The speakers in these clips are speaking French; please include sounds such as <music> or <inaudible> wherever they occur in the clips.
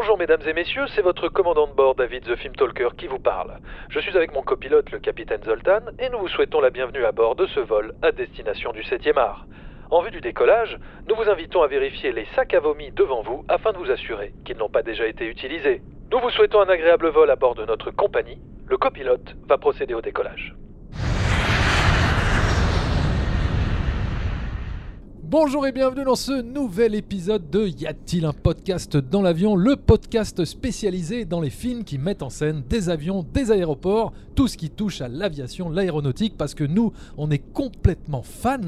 Bonjour mesdames et messieurs, c'est votre commandant de bord David the Film Talker qui vous parle. Je suis avec mon copilote le capitaine Zoltan et nous vous souhaitons la bienvenue à bord de ce vol à destination du 7e art. En vue du décollage, nous vous invitons à vérifier les sacs à vomi devant vous afin de vous assurer qu'ils n'ont pas déjà été utilisés. Nous vous souhaitons un agréable vol à bord de notre compagnie. Le copilote va procéder au décollage. Bonjour et bienvenue dans ce nouvel épisode de Y a-t-il un podcast dans l'avion Le podcast spécialisé dans les films qui mettent en scène des avions, des aéroports, tout ce qui touche à l'aviation, l'aéronautique, parce que nous, on est complètement fans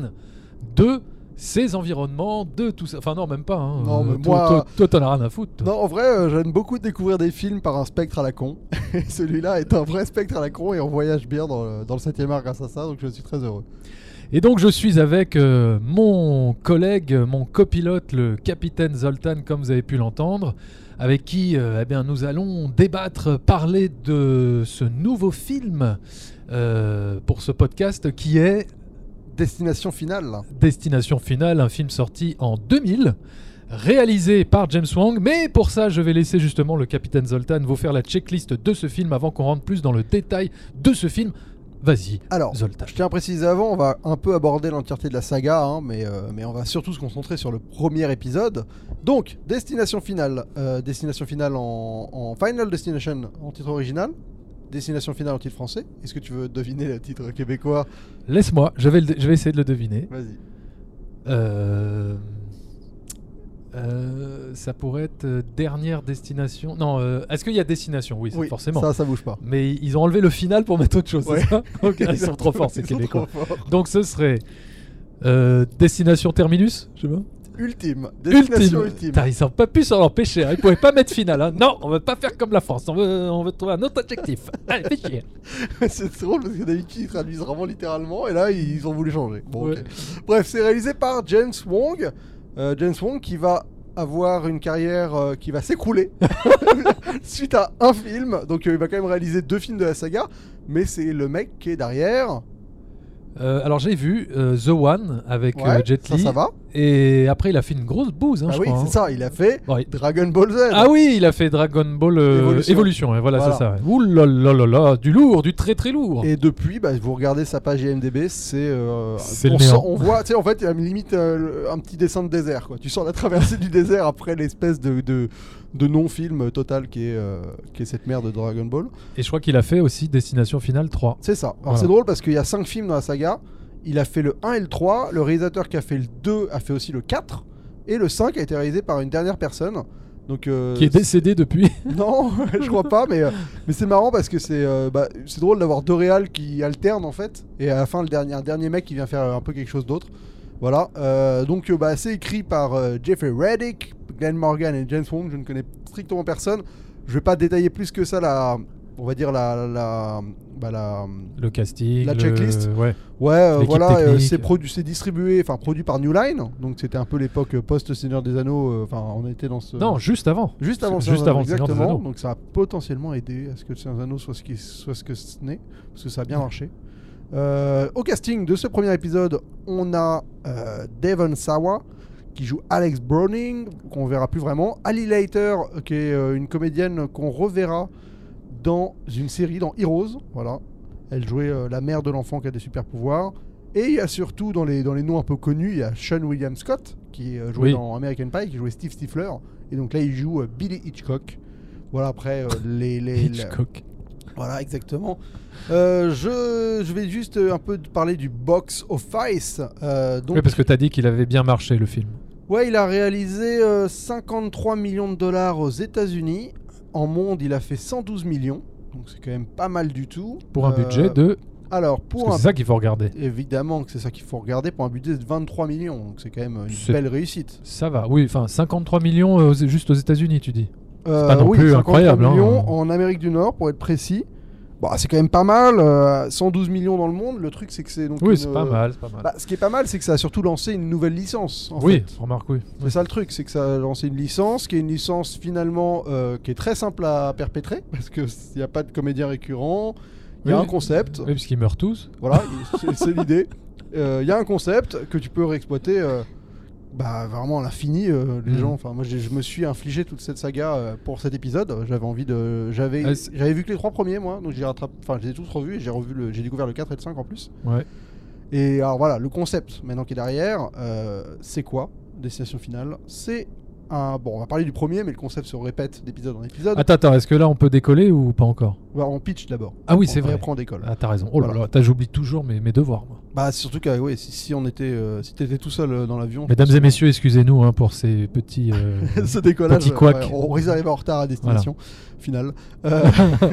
de ces environnements, de tout ça. Enfin non, même pas. hein. Non, mais Euh, toi- moi- toi, t'en as rien à foutre. toi. Non, en vrai, euh, j'aime beaucoup découvrir des films par un spectre à la con. <laughs> Celui-là est un vrai spectre à la con et on voyage bien dans le, dans le 7 art grâce à ça, donc je suis très heureux. Et donc je suis avec euh, mon collègue, mon copilote, le capitaine Zoltan, comme vous avez pu l'entendre, avec qui euh, eh bien, nous allons débattre, parler de ce nouveau film euh, pour ce podcast qui est Destination finale. Destination Finale, un film sorti en 2000, réalisé par James Wong. Mais pour ça, je vais laisser justement le capitaine Zoltan vous faire la checklist de ce film avant qu'on rentre plus dans le détail de ce film. Vas-y, Alors, Zoltan. je tiens à préciser avant, on va un peu aborder l'entièreté de la saga, hein, mais, euh, mais on va surtout se concentrer sur le premier épisode. Donc, Destination finale. Euh, destination finale en, en Final Destination en titre original. Destination finale en titre français. Est-ce que tu veux deviner le titre québécois? Laisse-moi, je vais, le- je vais essayer de le deviner. Vas-y. Euh, euh, ça pourrait être euh, dernière destination. Non, euh, est-ce qu'il y a destination? Oui, forcément. ça, ça bouge pas. Mais ils ont enlevé le final pour mettre autre chose, Ouais. ça? Ok, <laughs> Ils sont trop forts, ces Québécois. Donc ce serait euh, destination terminus, je sais pas. Ultime. Destination ultime. Ils sont pas pu s'en empêcher. Hein. Ils pouvaient pas mettre final. hein. Non, on veut pas faire comme la France. On veut, on veut trouver un autre adjectif. Allez, fais chier. <laughs> c'est drôle parce que d'habitude ils traduisent vraiment littéralement et là ils ont voulu changer. Bon, Ouais. ok. Bref, c'est réalisé par James Wong. Euh, James Wong qui va avoir une carrière euh, qui va s'écrouler <laughs> suite à un film. Donc euh, il va quand même réaliser deux films de la saga. Mais c'est le mec qui est derrière. Alors j'ai vu The One avec Ouais, Jet ça, Li. ça va. Et après, il a fait une grosse bouse, hein, ah je oui, c'est hein. ça. Il a fait Dragon Ball Z. Ah oui, il a fait Dragon Ball euh. Évolution. ouais, voilà, Voilà. c'est ça. Ouh là là là là, du lourd, du très très lourd. Et depuis, bah, vous regardez sa page IMDb, c'est. euh, C'est on, sent- on voit, tu sais, en fait, il y a limite euh, un petit dessin de désert. Quoi. Tu sens la traversée du désert après l'espèce de, de, de non-film total qui est, euh, qui est cette merde de Dragon Ball. Et je crois qu'il a fait aussi Destination Finale 3. C'est ça. Alors Voilà. c'est drôle parce qu'il y a 5 films dans la saga. Il a fait le 1 et le 3. Le réalisateur qui a fait le 2 a fait aussi le 4. Et le 5 a été réalisé par une dernière personne. Donc, euh, Qui est décédé depuis. <laughs> Non, <laughs> je crois pas, mais, euh, mais c'est marrant parce que c'est euh, bah, c'est drôle d'avoir deux réals qui alternent en fait, et à la fin le dernier, un dernier mec qui vient faire un peu quelque chose d'autre. Voilà, donc bah, c'est écrit par Jeffrey Reddick, Glenn Morgan et James Wong, je ne connais strictement personne. Je vais pas détailler plus que ça la, on va dire la, la, bah, la, Le casting. La le- checklist. Ouais. Ouais, euh, voilà, euh, c'est produ- distribué, enfin produit par New Line, donc c'était un peu l'époque euh, post-Seigneur des Anneaux, euh, enfin on était dans ce... Non, juste avant. Juste avant, le Juste Seigneur avant le Seigneur des exactement. Anneaux. Donc ça a potentiellement aidé à ce que le Seigneur des Anneaux soit ce, qui, soit ce que ce n'est, parce que ça a bien marché. Euh, au casting de ce premier épisode, on a Devon Sawa qui joue Alex Browning, qu'on verra plus vraiment. Ali Leiter, qui est une comédienne qu'on reverra dans une série, dans Heroes. Voilà. Elle jouait euh, la mère de l'enfant qui a des super pouvoirs. Et il y a surtout dans les, dans les noms un peu connus, il y a Sean William Scott qui euh, jouait Oui. dans American Pie, qui jouait Steve Stifler. Et donc là, il joue euh, Billy Hitchcock. Voilà, après, <laughs> les, Hitchcock. Voilà, exactement. Je, je vais juste un peu parler du box office. Donc, Oui, parce que t'as dit qu'il avait bien marché le film. ouais, il a réalisé euh, 53 millions de dollars aux États-Unis. En monde, il a fait 112 millions. Donc c'est quand même pas mal du tout. Pour un Euh, budget de. Alors, pour c'est ça qu'il faut regarder. Évidemment que c'est ça qu'il faut regarder pour un budget de 23 millions, donc c'est quand même une belle réussite. Ça va. Oui, enfin 53 millions euh, juste aux États-Unis, tu dis. Euh, pas non oui, plus 53 incroyable, hein. millions en Amérique du Nord pour être précis. Bah, c'est quand même pas mal. euh, 112 millions dans le monde. Le truc c'est que c'est donc. Oui, une, c'est pas euh, mal, c'est pas mal. bah, ce qui est pas mal, c'est que ça a surtout lancé une nouvelle licence. en oui, fait. remarque, oui. C'est ça le truc, c'est que ça a lancé une licence qui est une licence finalement euh, qui est très simple à perpétrer <laughs> parce qu'il n'y a pas de comédien récurrent. Il y a Oui. un concept. Oui, parce qu'ils meurent tous. Voilà, c'est- l'idée. Euh, Il y a un concept que tu peux réexploiter euh, bah vraiment à l'infini euh, les Mhm. gens enfin moi j'ai- je me suis infligé toute cette saga euh, pour cet épisode j'avais envie de j'avais Ah, j'avais vu que les trois premiers moi donc j'ai rattrapé enfin je les ai tous revus et j'ai revu le j'ai découvert le 4 et le 5 en plus Ouais. et alors voilà le concept maintenant qui est derrière euh, c'est quoi destination finale? C'est un bon on va parler du premier mais le concept se répète d'épisode en épisode Attends, attends, est-ce que là on peut décoller ou pas encore? Bah, on pitch d'abord Ah oui, c'est et vrai. après on décolle Ah, t'as raison. Oh là Voilà. là, j'oublie toujours mes, mes devoirs. moi. bah surtout que ouais, si, si on était euh, si t'étais tout seul euh, dans l'avion Mesdames et messieurs, excusez-nous hein, pour ces petits. euh, <laughs> ce décollage Petit couac. ouais, on d'arriver en retard à destination finale <laughs> Euh,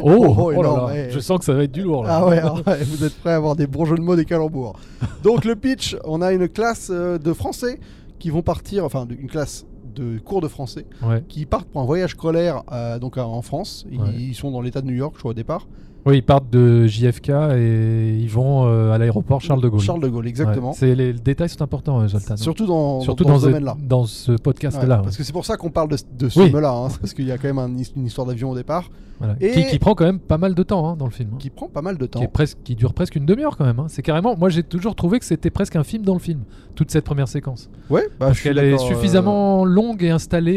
oh, <laughs> Oh, oh là énorme, là, ouais. je sens que ça va être du lourd là. Ah ouais, ah ouais, vous êtes prêts à avoir des bons jeux de mots, des calembours. Donc le pitch, on a une classe de français qui vont partir, enfin une classe de cours de français Ouais. qui partent pour un voyage scolaire euh, donc en France. Ils, Ouais. ils sont dans l'état de New York, je crois au départ. Oui, ils partent de JFK et ils vont euh, à l'aéroport Charles de Gaulle. Charles de Gaulle, exactement. Ouais, c'est les, les détails sont importants, euh, Zoltan. Surtout dans, Surtout dans, dans, ce ce- domaine-là. dans ce Ouais, podcast-là. Parce que c'est pour ça qu'on parle de, de ce Oui. film-là, hein, parce qu'il y a quand même un- une histoire d'avion au départ Voilà. Et- Qui, qui prend quand même pas mal de temps hein, dans le film. hein. qui prend pas mal de temps. Qui, est presque, qui dure presque une demi-heure quand même. hein. C'est carrément. Moi, j'ai toujours trouvé que c'était presque un film dans le film, toute cette première séquence. Ouais, bah, Parce qu'elle est euh, suffisamment longue et installée.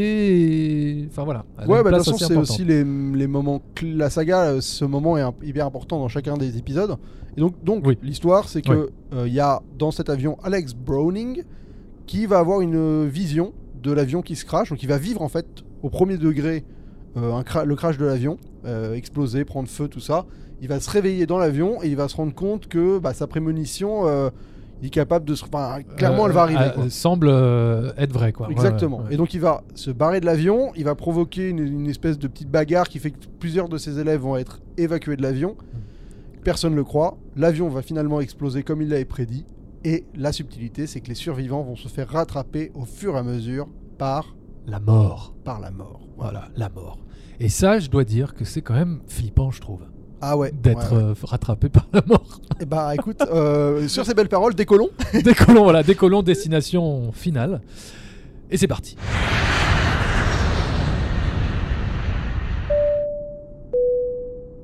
Et... Enfin voilà. Ouais, bah, de toute façon, c'est aussi les, les moments. La saga, euh, ce moment est un- hyper important dans chacun des épisodes. Et donc, donc Oui. l'histoire, c'est que Ouais. euh, il y a dans cet avion Alex Browning qui va avoir une euh, vision de l'avion qui se crache. Donc, il va vivre en fait au premier degré euh, un cra- le crash de l'avion, euh, exploser, prendre feu, tout ça. Il va se réveiller dans l'avion et il va se rendre compte que bah, sa prémonition, euh, il est capable de se. Enfin, clairement, Euh, elle va arriver. euh, quoi. semble euh, être vrai quoi. Ouais, Exactement. ouais, ouais. Et donc il va se barrer de l'avion, il va provoquer une, une espèce de petite bagarre qui fait que plusieurs de ses élèves vont être évacués de l'avion. Personne ne le croit. L'avion va finalement exploser comme il l'avait prédit. Et la subtilité, c'est que les survivants vont se faire rattraper au fur et à mesure par, La mort. par la mort. Voilà, la mort. Et ça, je dois dire que c'est quand même flippant, je trouve, Ah ouais. d'être ouais, ouais. euh, rattrapé par la mort. <laughs> Eh bah écoute, euh, sur ces belles paroles, décollons. <laughs> décollons, voilà, décollons, destination finale. Et c'est parti.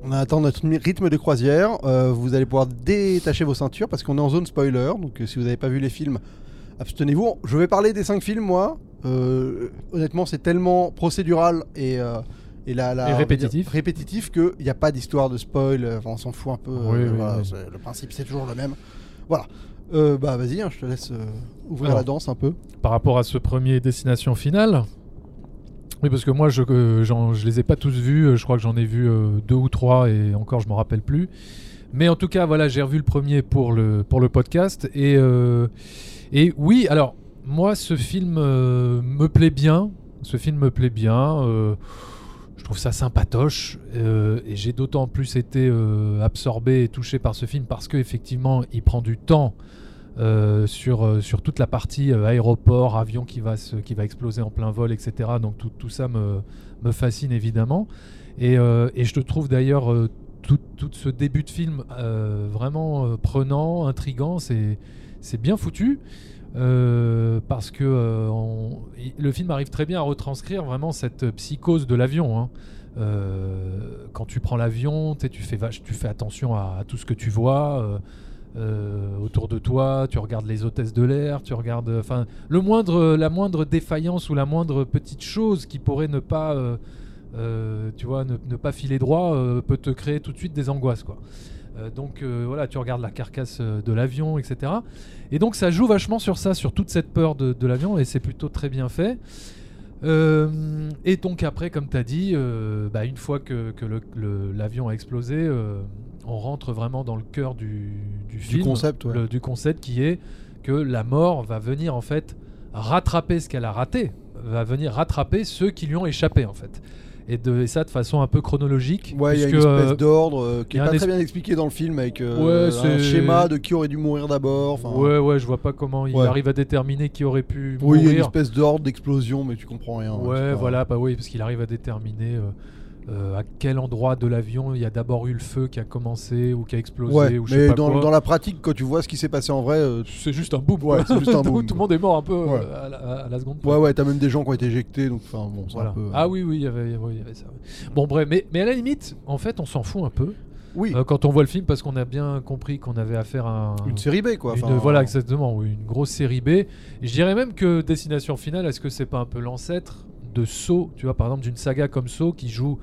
On attend notre rythme de croisière. Euh, vous allez pouvoir détacher vos ceintures parce qu'on est en zone spoiler. Donc si vous n'avez pas vu les films, abstenez-vous. Je vais parler des 5 films, moi. Euh, honnêtement, c'est tellement procédural et, euh, et, la, Et répétitif. dire, répétitif qu'il n'y a pas d'histoire de spoil. euh, Enfin, on s'en fout un peu. Oui, euh, oui, voilà, oui. c'est- Le principe, c'est toujours le même. Voilà. Euh, bah vas-y, hein, je te laisse euh, ouvrir Alors. la danse un peu. Par rapport à ce premier destination finale. Oui, parce que moi, je, euh, je les ai pas tous vus. Je crois que j'en ai vu deux ou trois et encore, je m'en rappelle plus. Mais en tout cas, voilà, j'ai revu le premier pour le, pour le podcast. Et, et oui, alors, moi, ce film me plaît bien. Ce film me plaît bien. Trouve ça sympatoche. euh, et j'ai d'autant plus été euh, absorbé et touché par ce film parce qu'effectivement, il prend du temps. euh, sur, toute la partie aéroport, avion qui va, exploser en plein vol, etc. Donc tout, ça me, fascine évidemment. Et, je trouve d'ailleurs tout, ce début de film vraiment prenant, intrigant, c'est bien foutu. Euh, parce que euh, le film arrive très bien à retranscrire vraiment cette psychose de l'avion. hein. Euh, quand tu prends l'avion, tu fais, attention à, tout ce que tu vois. autour de toi, tu regardes les hôtesses de l'air, tu regardes, la moindre défaillance ou la moindre petite chose qui pourrait ne pas, ne, pas filer droit, peut te créer tout de suite des angoisses, quoi. Euh, donc euh, voilà, tu regardes la carcasse euh, de l'avion, etc. Et donc ça joue vachement sur ça, sur toute cette peur de, de l'avion, et c'est plutôt très bien fait. Euh, et donc après, comme tu as dit, euh, bah, une fois que, l'avion a explosé, euh, on rentre vraiment dans le cœur du, du film, concept, ouais. le- du concept qui est que la mort va venir en fait rattraper ce qu'elle a raté, va venir rattraper ceux qui lui ont échappé en fait. Et, de, et ça de façon un peu chronologique. Ouais, il y a une espèce euh, d'ordre euh, qui est pas très bien expliqué dans le film avec euh, Ouais, un schéma de qui aurait dû mourir d'abord. Ouais, ouais, je vois pas comment il Ouais. arrive à déterminer qui aurait pu Oui, il y a une mourir. espèce d'ordre d'explosion, mais tu comprends rien. Ouais, c'est pas- voilà, bah oui, parce qu'il arrive à déterminer euh, à quel endroit de l'avion il y a d'abord eu le feu qui a commencé ou qui a explosé Ouais, ou je sais mais pas dans, quoi. dans la pratique, quand tu vois ce qui s'est passé en vrai, euh, C'est juste un boom. Ouais, juste un <laughs> Tout- boom, Tout le monde est mort un peu euh, Ouais. à, la, à la seconde. ouais, ouais, t'as même des gens qui ont été éjectés, donc enfin bon, Voilà. un peu. Ah oui, oui, il y avait, y avait ça. Bon, bref, mais, mais à la limite, en fait, on s'en fout un peu. Oui, euh, quand on voit le film parce qu'on a bien compris qu'on avait affaire à un- une série B quoi. une- Enfin, voilà exactement, oui, une grosse série B. Je dirais même que Destination Finale, est-ce que c'est pas un peu l'ancêtre de Saw, tu vois, par exemple d'une saga comme Saw qui joue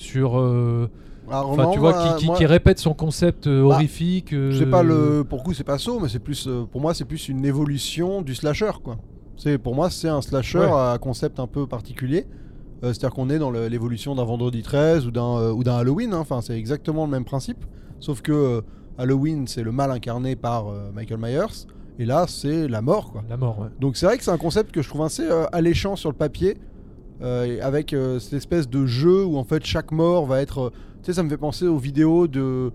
sur, euh, alors, enfin non, tu vois, moi- qui, qui- moi- qui répète son concept euh, Bah, horrifique. euh, C'est pas le pour coup c'est pas saut mais c'est plus euh, pour moi c'est plus une évolution du slasher quoi. C'est pour moi c'est un slasher Ouais. à concept un peu particulier. C'est-à-dire qu'on est dans l'évolution d'un vendredi 13 ou d'un ou d'un Halloween. hein. Enfin c'est exactement le même principe. Sauf que Halloween c'est le mal incarné par Michael Myers et là c'est la mort quoi. La mort, ouais. Donc c'est vrai que c'est un concept que je trouve assez alléchant sur le papier, avec euh, cette espèce de jeu où en fait chaque mort va être... euh, tu sais, ça me fait penser aux vidéos de...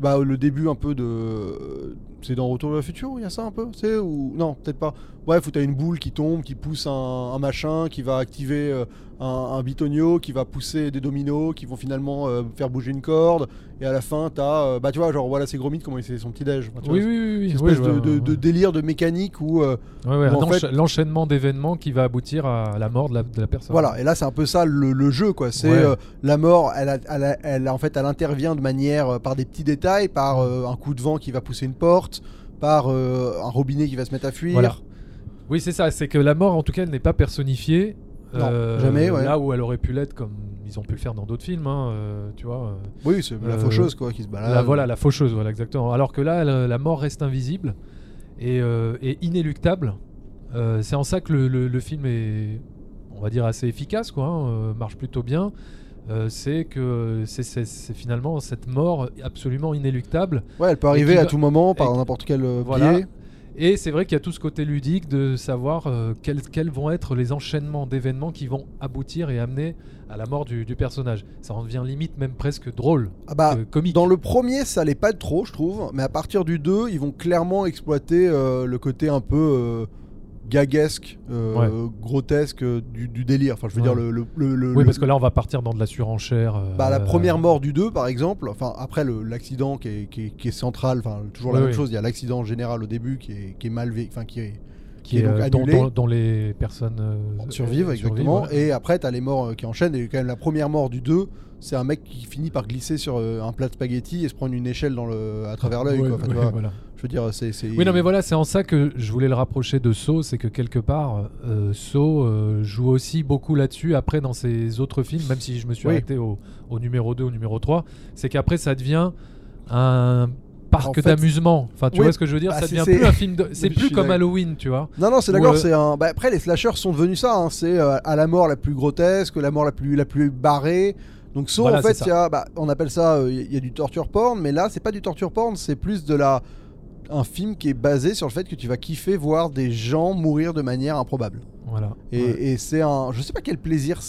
Bah, le début un peu de... euh, C'est dans Retour vers le futur où il y a ça un peu tu sais, ou... Non, peut-être pas. Bref, où t'as une boule qui tombe, qui pousse un, un machin, qui va activer euh, un, un bitonio, qui va pousser des dominos, qui vont finalement euh, faire bouger une corde, et à la fin t'as... euh, bah tu vois, genre voilà, c'est Gromit comment il fait son petit déj. Enfin, tu Oui, oui, oui. oui, espèce de, délire de mécanique où... euh, Ouais, ouais, Où en fait- l'enchaînement d'événements qui va aboutir à la mort de la, de la personne. Voilà, et là c'est un peu ça le, le jeu quoi. C'est Ouais. la mort, elle, a- elle, a- elle, en fait, elle intervient de manière par des petits détails, par un coup de vent qui va pousser une porte, par un robinet qui va se mettre à fuir. Voilà. Oui, c'est ça. C'est que la mort, en tout cas, elle n'est pas personnifiée. Non, jamais, ouais. Là où elle aurait pu l'être, comme ils ont pu le faire dans d'autres films, hein, euh, tu vois. euh, Oui, c'est la Euh, faucheuse quoi qui se balade. la, voilà, la faucheuse, voilà, exactement. Alors que là, la, la mort reste invisible et, euh, et inéluctable. Euh, c'est en ça que le, le- le film est, on va dire, assez efficace, quoi. hein, euh, marche plutôt bien. Euh, c'est que c'est- finalement cette mort absolument inéluctable. Ouais, elle peut arriver à tout moment par n'importe quel euh, Voilà. biais. Et c'est vrai qu'il y a tout ce côté ludique de savoir euh, quels, quels vont être les enchaînements d'événements qui vont aboutir et amener à la mort du, du personnage. Ça en devient limite même presque drôle, Ah bah, euh, comique. Dans le premier, ça allait pas trop, je trouve, mais à partir du 2, ils vont clairement exploiter euh, le côté un peu euh, gaguesque, euh, grotesque euh, du, du délire. Enfin, je veux Ouais. dire, le, le- le- le- Oui, le- parce que là, on va partir dans de la surenchère. euh, Bah, la première mort du 2, par exemple, enfin, après l'accident qui est, qui, est, qui est central, enfin, toujours la Oui, même oui. chose, il y a l'accident général au début qui est, qui est mal vécu, enfin, qui est. qui qui est est, donc dont, annulé. dont- dont les personnes survivent exactement et après t'as les morts qui enchaînent et quand même la première mort du 2 c'est un mec qui finit par glisser sur un plat de spaghettis et se prendre une échelle dans le, à travers l'œil. Enfin, tu voilà. Veux dire c'est Oui, non, mais voilà, c'est en ça que je voulais le rapprocher de Saw, c'est que quelque part, euh, Saw euh, joue aussi beaucoup là-dessus, après dans ses autres films, même si je me suis Oui. arrêté au, au numéro 2, au numéro 3, c'est qu'après ça devient un parc En fait- d'amusement. Enfin, tu Oui, vois ce que je veux dire? Bah, Ça devient plus un film de... C'est plus comme. Halloween, tu vois? non non c'est d'accord euh, c'est un bah, après les slashers sont devenus ça hein, c'est euh, à la mort la plus grotesque la mort la plus la plus barrée donc Voilà, en fait y a bah, on appelle ça euh, il y a du torture porn mais là c'est pas du torture porn c'est plus de la un film qui est basé sur le fait que tu vas kiffer voir des gens mourir de manière improbable Voilà. Et, Ouais. et c'est un. Je sais pas quel plaisir.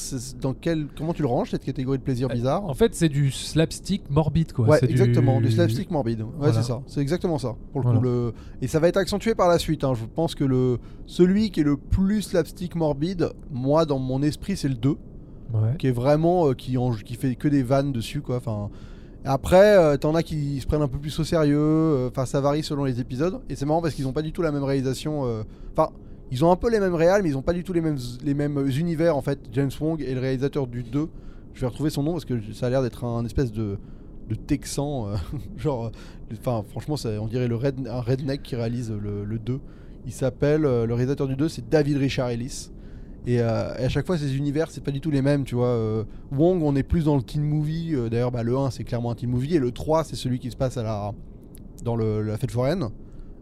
Dans quel. Comment tu le ranges cette catégorie de plaisir bizarre? En fait, c'est du slapstick morbide, quoi. Ouais, du- exactement. Du slapstick morbide. Ouais, Voilà. c'est ça. C'est exactement ça. Pour le Voilà. coup, le... et ça va être accentué par la suite. hein. Je pense que le celui qui est le plus slapstick morbide, moi dans mon esprit, c'est le 2 Ouais. qui est vraiment euh, qui, en- qui fait que des vannes dessus quoi. Enfin, après, euh, t'en as qui se prennent un peu plus au sérieux. euh, Enfin, ça varie selon les épisodes. Et c'est marrant parce qu'ils ont pas du tout la même réalisation. euh, Enfin, ils ont un peu les mêmes réals, mais ils ont pas du tout les mêmes univers en fait. James Wong et le réalisateur du 2. Je vais retrouver son nom parce que ça a l'air d'être un espèce de texan, <laughs> genre. Enfin, franchement, ça- on dirait le un redneck qui réalise le, le 2. Il s'appelle le réalisateur du 2, c'est David Richard Ellis. Et, euh, et à chaque fois, ces univers, c'est pas du tout les mêmes, tu vois. euh, Wong, on est plus dans le teen movie. euh, D'ailleurs, bah, le 1, c'est clairement un teen movie. Et le 3, c'est celui qui se passe à la, dans le- la fête foraine.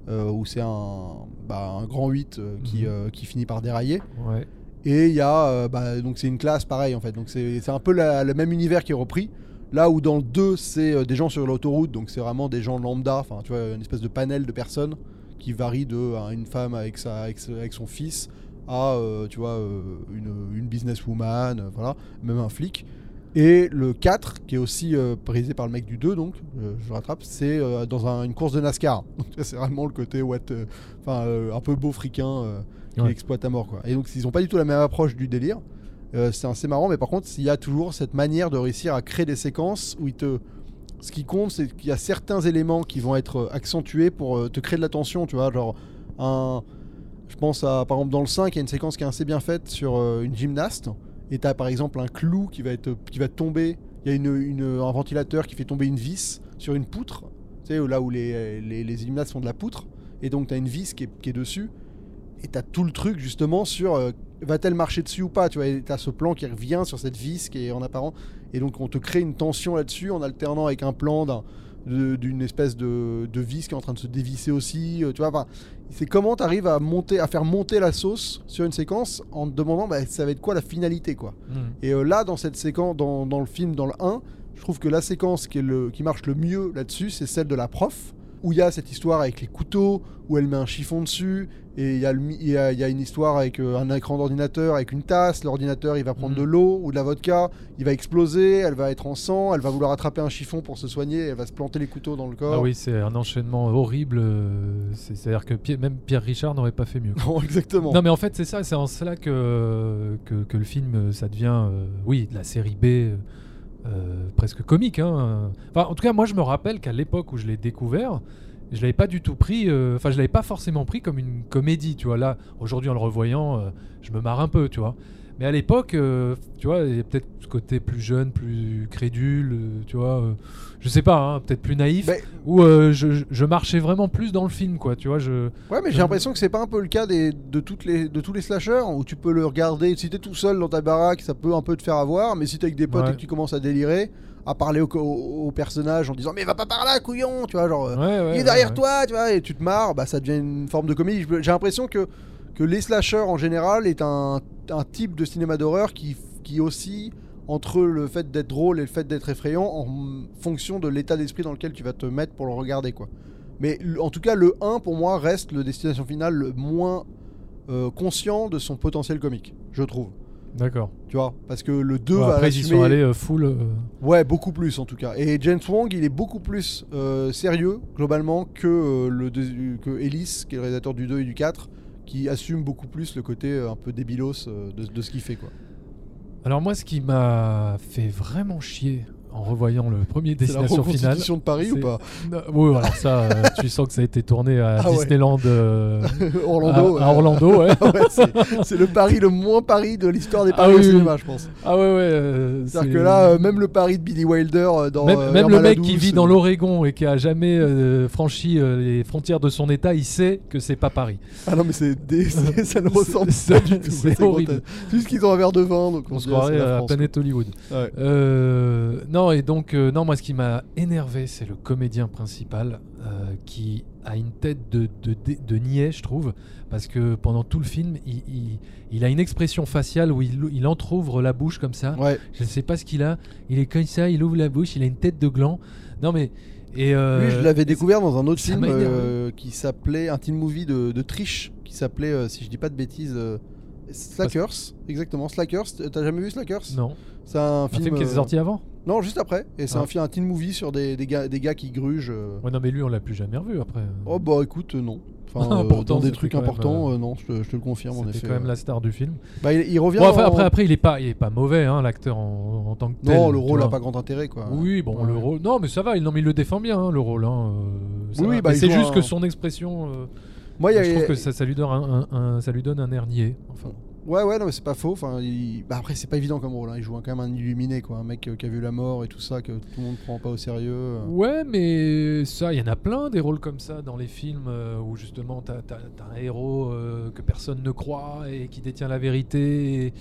où c'est un, bah, un grand 8 euh, qui, Mhm. qui finit par dérailler. Ouais. Et il y a. bah, donc, c'est une classe pareil, en fait. Donc, c'est un peu la- le même univers qui est repris. Là où dans le 2, c'est des gens sur l'autoroute. Donc, c'est vraiment des gens lambda. Enfin, tu vois, une espèce de panel de personnes qui varie de euh, une femme avec, sa, avec, sa- avec son fils à euh, tu vois euh, une, une businesswoman euh, voilà même un flic et le 4 qui est aussi euh, réalisé par le mec du 2 donc euh, je le rattrape c'est euh, dans un- une course de NASCAR <laughs> donc c'est vraiment le côté what enfin un peu beau friquin qui Ouais. exploite à mort quoi et donc ils ont pas du tout la même approche du délire c'est assez marrant mais par contre il y a toujours cette manière de réussir à créer des séquences où il te ce qui compte, c'est qu'il y a certains éléments qui vont être accentués pour te créer de la tension, tu vois. Genre, un. Je pense à, par exemple, dans le 5, il y a une séquence qui est assez bien faite sur euh, une gymnaste. Et tu par exemple un clou qui va, être, qui tomber, il y a une, un ventilateur qui fait tomber une vis sur une poutre, tu sais, là où les, Illuminati font de la poutre, et donc tu une vis qui est, qui est dessus, et tu tout le truc justement sur euh, va-t-elle marcher dessus ou pas, tu as ce plan qui revient sur cette vis qui est en apparent, et donc on te crée une tension là-dessus en alternant avec un plan d'un- d'une espèce de, de vis qui est en train de se dévisser aussi, euh, tu vois, enfin, c'est comment tu arrives à, monter, à faire monter la sauce sur une séquence en te demandant bah, ça va être quoi la finalité quoi. Mm. Et euh, là, dans cette séquence, dans, dans le film, dans le 1, je trouve que la séquence qui, est le, qui marche le mieux là-dessus, c'est celle de la prof, où il y a cette histoire avec les couteaux, où elle met un chiffon dessus, et il y, a y y une histoire avec euh, un écran d'ordinateur, avec une tasse, l'ordinateur il va prendre Mhm. de l'eau ou de la vodka, il va exploser, elle va être en sang, elle va vouloir attraper un chiffon pour se soigner, elle va se planter les couteaux dans le corps. Ah oui, c'est un enchaînement horrible. euh, c'est- C'est-à-dire que Pierre- même Pierre Richard n'aurait pas fait mieux. <laughs> Non, exactement. Non mais en fait c'est ça, c'est en cela que, que, que le film euh, ça devient, euh, oui, de la série B euh, presque comique. hein. Enfin en tout cas moi je me rappelle qu'à l'époque où je l'ai découvert, je l'avais pas du tout pris, euh, enfin je l'avais pas forcément pris comme une comédie, tu vois. Là aujourd'hui en le revoyant, euh, je me marre un peu, tu vois. Mais à l'époque, euh, tu vois, il y a peut-être ce côté plus jeune, plus crédule, euh, tu vois. euh, je sais pas, hein, peut-être plus naïf. Mais- Où je, marchais vraiment plus dans le film, quoi. Tu vois, je. Ouais, mais j'ai l'impression que c'est pas un peu le cas des, de, toutes les, de tous les slashers où tu peux le regarder. Si t'es tout seul dans ta baraque, ça peut un peu te faire avoir, mais si t'es avec des potes Ouais. et que tu commences à délirer, à parler au, au- au personnage en disant Mais va pas par là, couillon Tu vois, genre, Ouais, ouais, il est derrière ouais. toi, tu vois, et tu te marres, bah ça devient une forme de comédie. J'ai l'impression que, que les slashers en général est un, un type de cinéma d'horreur qui, qui oscille entre le fait d'être drôle et le fait d'être effrayant en fonction de l'état d'esprit dans lequel tu vas te mettre pour le regarder, quoi. Mais en tout cas, le 1 pour moi reste le destination finale le moins euh, conscient de son potentiel comique, je trouve. D'accord. Tu vois, parce que le 2 Ouais, va après, ils sont allés euh, full. euh, Ouais, beaucoup plus en tout cas. Et James Wong, il est beaucoup plus sérieux globalement que, le deux- que Ellis, qui est le réalisateur du 2 et du 4, qui assume beaucoup plus le côté euh, un peu débilos euh, de, de ce qu'il fait quoi. Alors moi, ce qui m'a fait vraiment chier en revoyant le premier C'est la destination finale. reconstitution de Paris ou c'est- pas Non, oui, alors ça, euh, <laughs> tu sens que ça a été tourné à Ah. Disneyland euh, <laughs> Orlando. à, à Orlando, ouais. <laughs> ouais, c'est- c'est le Paris le moins Paris de l'histoire des Ah Paris oui, au oui. cinéma, je pense. Ah ouais, ouais. euh, C'est-à-dire c'est- que là, même le Paris de Billy Wilder dans même, même le la mec qui vit dans l'Oregon et qui a jamais franchi les frontières de son état, il sait que c'est pas Paris. Ah non, mais c'est c'est- ça ne ressemble C'est- pas du tout. c'est horrible. C'est juste qu'ils ont un verre de vin, donc on, On se ah, croirait c'est la à Planète Hollywood. Ouais. Euh, non, et donc, euh, non, moi, ce qui m'a énervé, c'est le comédien principal euh, qui a une tête de, de, de, de niais, je trouve, parce que pendant tout le film, il, il- il a une expression faciale où il, il entrouvre la bouche comme ça. Ouais. Je ne sais pas ce qu'il a. Il est comme ça, il ouvre la bouche, il a une tête de gland. Non, mais. Et euh, Lui, je l'avais découvert dans un autre film qui s'appelait un teen movie de, triche qui s'appelait, si je dis pas de bêtises, Slackers. Exactement, Slackers. T'as jamais vu Slackers? Non. C'est un Un film, film, qui est sorti avant? Non, juste après. Et c'est Ah. un film, un teen movie sur des, des gars, des gars qui grugent. euh. Ouais, non, mais lui, on l'a plus jamais revu après. Oh bah écoute, euh, non. Enfin, <laughs> euh, dans des trucs même, importants, euh, euh, non, je te, je te le confirme en C'était effet. quand même la star du film. Bah, il, il revient. Bon, enfin, en- après, après, il est pas, il est pas mauvais, hein, l'acteur en, en tant que tel. Non, le rôle vois. a pas grand intérêt quoi. Oui, bon, Ouais. le rôle. Non, mais ça va, il, non, mais il le défend bien, hein, le rôle. Hein, Oui, bah, c'est juste un- que son expression. Moi, y a- je trouve que ça, ça lui donne un, un- un- ça lui donne un air niais. Enfin, Ouais, ouais, non, mais c'est pas faux. Enfin, bah, après, c'est pas évident comme rôle. hein. Il joue quand même un illuminé, quoi. Un mec euh, qui a vu la mort et tout ça, que tout le monde prend pas au sérieux. euh. Ouais, mais ça, il y en a plein des rôles comme ça dans les films euh, où justement t'as as, un héros que personne ne croit et qui détient la vérité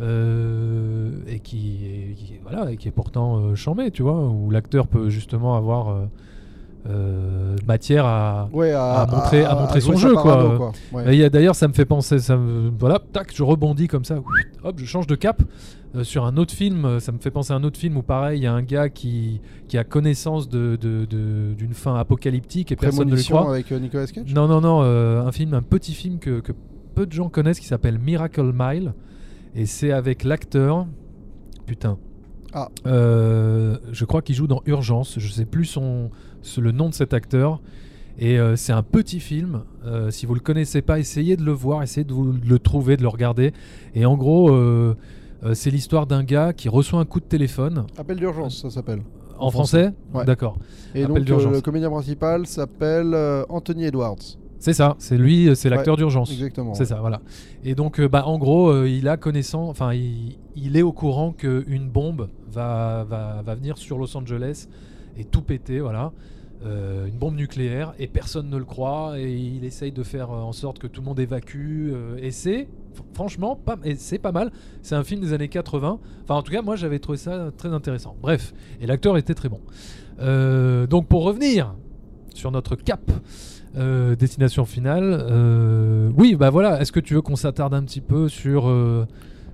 et, qui, voilà et qui est pourtant chambé, tu vois, où l'acteur peut justement avoir euh, matière à. Ouais, à montrer- à montrer son jeu, quoi. Ouais. Et D'ailleurs, ça me fait penser, ça me- voilà, tac, je rebondis comme ça, hop, je change de cap euh, sur un autre film. euh, Ça me fait penser à un autre film où pareil, il y a un gars qui, qui a connaissance de- de- de- d'une fin apocalyptique et personne ne Prémonition croit. avec Nicolas Cage Non, non, non, euh, un film, un petit film que, que peu de gens connaissent qui s'appelle Miracle Mile. Et c'est avec l'acteur. Putain. Ah. Je crois qu'il joue dans Urgence. Je sais plus son, le nom de cet acteur. Et euh, c'est un petit film. Euh, si vous le connaissez pas, essayez de le voir, essayez de, vous- de le trouver, de le regarder. Et en gros, euh, c'est l'histoire d'un gars qui reçoit un coup de téléphone. Appel d'urgence, ça s'appelle. En, En français? français, Ouais. D'accord. Et Appel donc, le comédien principal s'appelle Anthony Edwards. C'est ça, c'est lui, c'est l'acteur d'urgence. Exactement. C'est ça, voilà. Et donc, bah, en gros, il a connaissance, enfin, il, il est au courant qu'une bombe va, va, va venir sur Los Angeles et tout péter, voilà. Euh, une bombe nucléaire et personne ne le croit et il essaye de faire euh, en sorte que tout le monde évacue euh, et c'est fr- franchement pas c'est pas mal. C'est un film des années 80 enfin en tout cas moi j'avais trouvé ça très intéressant. Bref et l'acteur était très bon. Euh, donc pour revenir sur notre cap destination finale oui bah voilà est-ce que tu veux qu'on s'attarde un petit peu sur